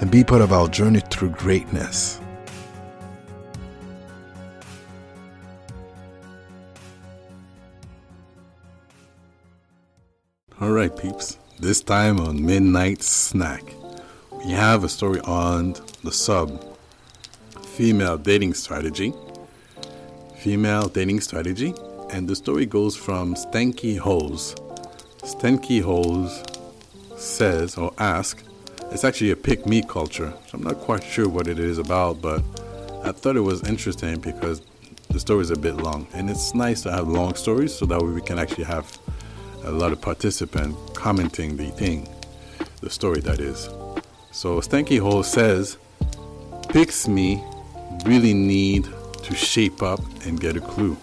and be part of our journey through greatness. All right, peeps. This time on Midnight Snack, we have a story on the sub female dating strategy. Female dating strategy, and the story goes from Stanky Hose. Stanky Hose says or asks, it's actually a pick me culture. I'm not quite sure what it is about, but I thought it was interesting because the story is a bit long. And it's nice to have long stories so that way we can actually have a lot of participants commenting the thing, the story that is. So Stanky Hole says, Picks me really need to shape up and get a clue.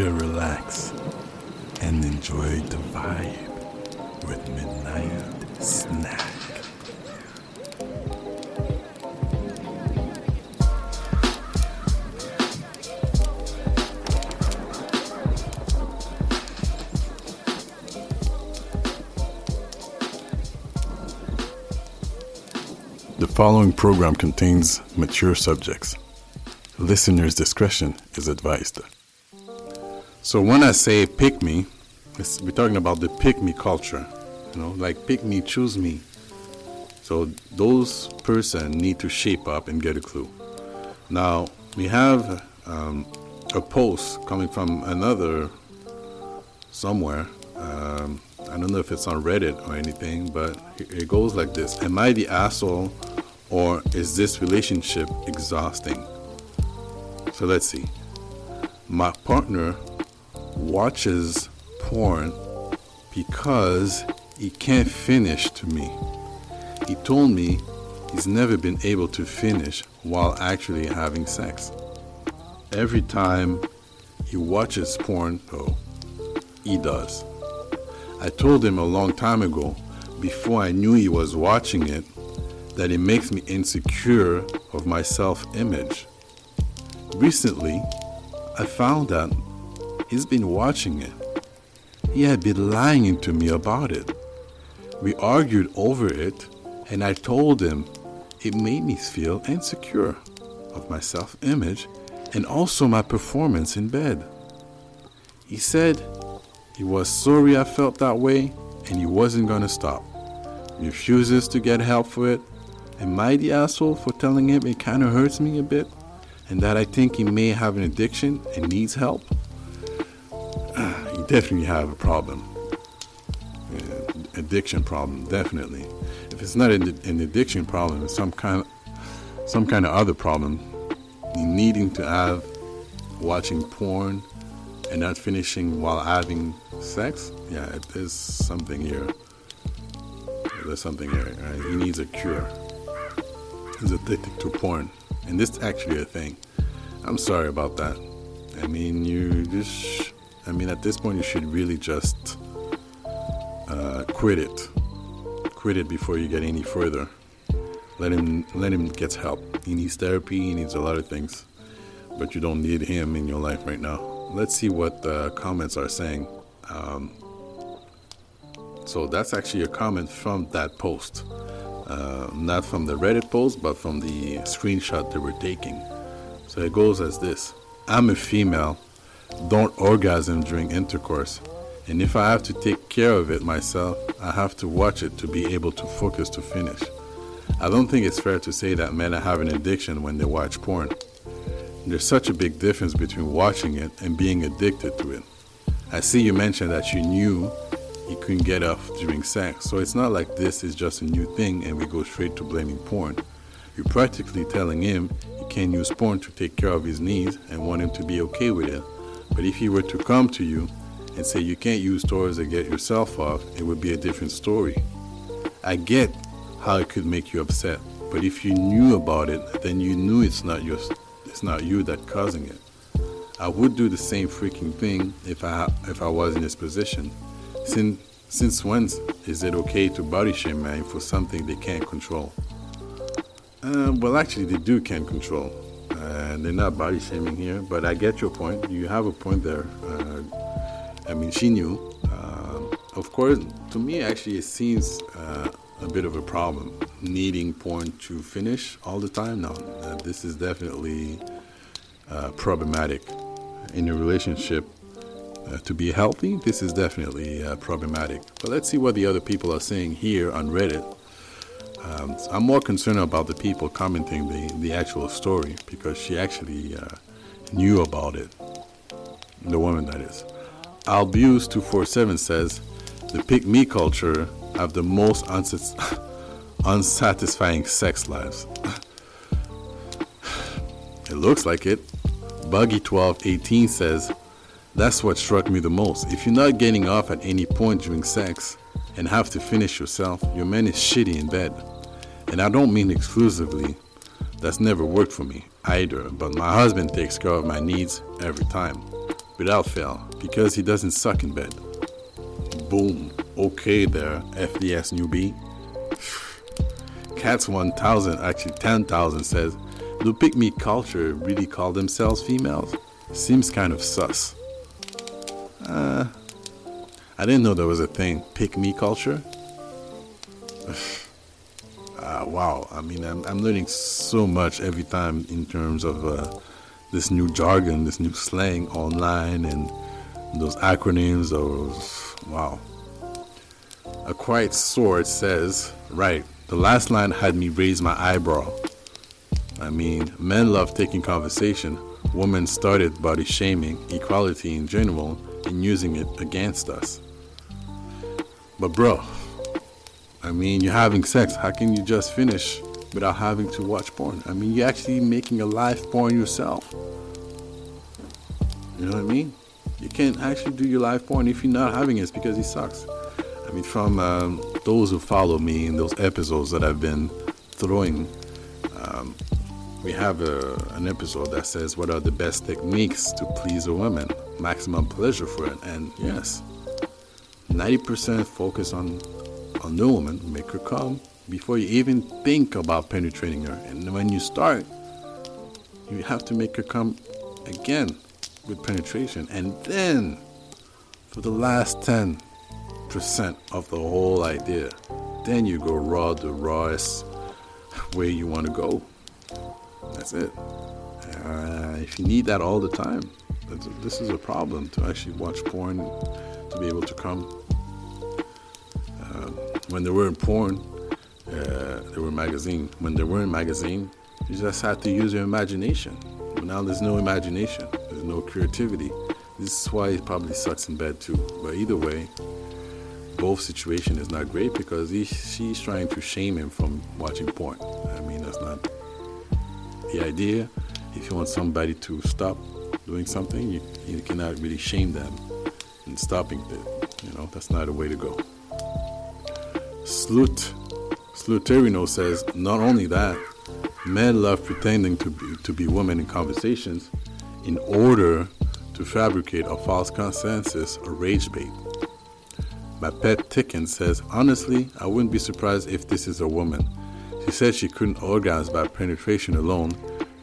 Relax and enjoy the vibe with Midnight Snack. The following program contains mature subjects. Listener's discretion is advised. So when I say pick me, we're talking about the pick me culture. You know, like pick me, choose me. So those person need to shape up and get a clue. Now we have um, a post coming from another somewhere. Um, I don't know if it's on Reddit or anything, but it goes like this: Am I the asshole, or is this relationship exhausting? So let's see. My partner watches porn because he can't finish to me. He told me he's never been able to finish while actually having sex. Every time he watches porn, though, he does. I told him a long time ago, before I knew he was watching it, that it makes me insecure of my self image. Recently, I found that he's been watching it. He had been lying to me about it. We argued over it, and I told him it made me feel insecure of my self image and also my performance in bed. He said he was sorry I felt that way and he wasn't gonna stop. Refuses to get help for it. Am I the asshole for telling him it kinda hurts me a bit and that I think he may have an addiction and needs help? Definitely have a problem. Uh, addiction problem, definitely. If it's not an, addiction problem, it's some kind, some kind of other problem. Needing to have, watching porn, and not finishing while having sex. Yeah, there's something here. There's something here. Right? He needs a cure. He's addicted to porn, and this is actually a thing. I'm sorry about that. I mean, you just. I mean, at this point, you should really just uh, quit it. Quit it before you get any further. Let him. Let him get help. He needs therapy. He needs a lot of things, but you don't need him in your life right now. Let's see what the comments are saying. Um, so that's actually a comment from that post, uh, not from the Reddit post, but from the screenshot they were taking. So it goes as this: I'm a female don't orgasm during intercourse. And if I have to take care of it myself, I have to watch it to be able to focus to finish. I don't think it's fair to say that men have an addiction when they watch porn. There's such a big difference between watching it and being addicted to it. I see you mentioned that you knew he couldn't get off during sex. So it's not like this is just a new thing and we go straight to blaming porn. You're practically telling him he can't use porn to take care of his needs and want him to be okay with it. But if he were to come to you and say you can't use toys to get yourself off, it would be a different story. I get how it could make you upset, but if you knew about it, then you knew it's not your, it's not you that causing it. I would do the same freaking thing if I if I was in his position. Since since when is it okay to body shame man for something they can't control? Uh, well, actually, they do can control, and they're not body shaming here. But I get your point. You have a point there. Uh, I mean, she knew. Um, of course, to me, actually, it seems uh, a bit of a problem needing porn to finish all the time. No, uh, this is definitely uh, problematic in a relationship. Uh, to be healthy, this is definitely uh, problematic. But let's see what the other people are saying here on Reddit. Um, I'm more concerned about the people commenting the, the actual story because she actually uh, knew about it. The woman, that is. Albuse247 says the pick me culture have the most unsat- unsatisfying sex lives. it looks like it. Buggy1218 says that's what struck me the most. If you're not getting off at any point during sex and have to finish yourself, your man is shitty in bed. And I don't mean exclusively. That's never worked for me either, but my husband takes care of my needs every time, without fail, because he doesn't suck in bed. Boom. Okay there, FDS newbie. Cats 1000, actually 10,000 says, Do pick me culture really call themselves females? Seems kind of sus. Uh, I didn't know there was a thing, pick me culture. Wow, I mean, I'm, I'm learning so much every time in terms of uh, this new jargon, this new slang online, and those acronyms. Those wow. A quiet sword says, right. The last line had me raise my eyebrow. I mean, men love taking conversation. Women started body shaming, equality in general, and using it against us. But bro, I mean, you're having sex. How can you just finish without having to watch porn? I mean, you're actually making a live porn yourself. You know what I mean? You can't actually do your live porn if you're not having it. Because it sucks. I mean, from um, those who follow me in those episodes that I've been throwing, um, we have a, an episode that says what are the best techniques to please a woman, maximum pleasure for it, and yes, 90% focus on woman, make her come before you even think about penetrating her. And when you start, you have to make her come again with penetration. And then, for the last 10% of the whole idea, then you go raw, the rawest way you want to go. That's it. Uh, if you need that all the time, this is a problem to actually watch porn to be able to come when they were in porn, uh, were magazine. When they were in magazine, you just had to use your imagination. But now there's no imagination. There's no creativity. This is why it probably sucks in bed too. But either way, both situation is not great because he, she's trying to shame him from watching porn. I mean, that's not the idea. If you want somebody to stop doing something, you, you cannot really shame them in stopping it. You know, that's not a way to go. Slut, Sluterino says, not only that, men love pretending to be, to be women in conversations in order to fabricate a false consensus or rage bait. My pet Ticken says, honestly, I wouldn't be surprised if this is a woman. She said she couldn't orgasm by penetration alone,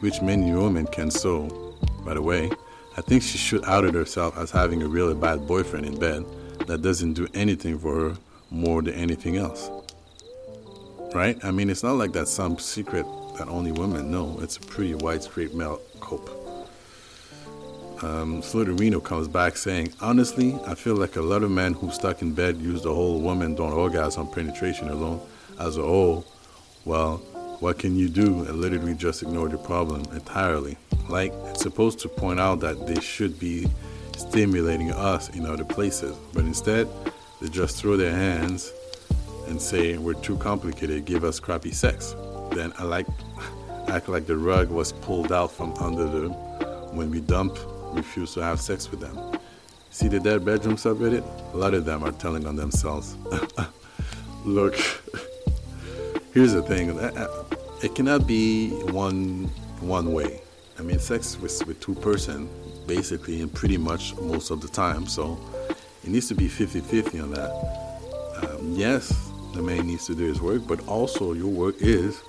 which many women can so. By the way, I think she should outed herself as having a really bad boyfriend in bed that doesn't do anything for her more than anything else. Right? I mean, it's not like that's some secret that only women know. It's a pretty widespread male cope. Um, Sluderino comes back saying, Honestly, I feel like a lot of men who stuck in bed use the whole woman don't orgasm on penetration alone as a whole. Well, what can you do and literally just ignore the problem entirely? Like, it's supposed to point out that they should be stimulating us in other places, but instead, they just throw their hands and say we're too complicated, give us crappy sex. Then I like act like the rug was pulled out from under them when we dump, refuse to have sex with them. See the dead bedroom subreddit? A lot of them are telling on themselves. Look, here's the thing. uh, uh, It cannot be one one way. I mean, sex with with two person, basically, and pretty much most of the time. So it needs to be 50-50 on that. Um, yes, the man needs to do his work, but also your work is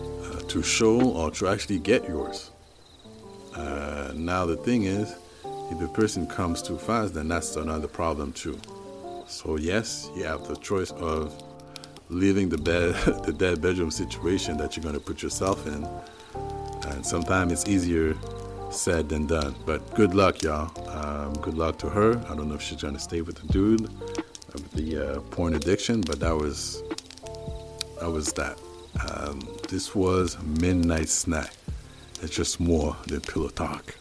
uh, to show or to actually get yours. Uh, now the thing is, if the person comes too fast, then that's another problem too. So yes, you have the choice of leaving the bed, the dead bedroom situation that you're going to put yourself in, and sometimes it's easier said than done. But good luck, y'all. Um, good luck to her. I don't know if she's going to stay with the dude of the uh, porn addiction, but that was that was that. Um, this was midnight snack. It's just more than pillow talk.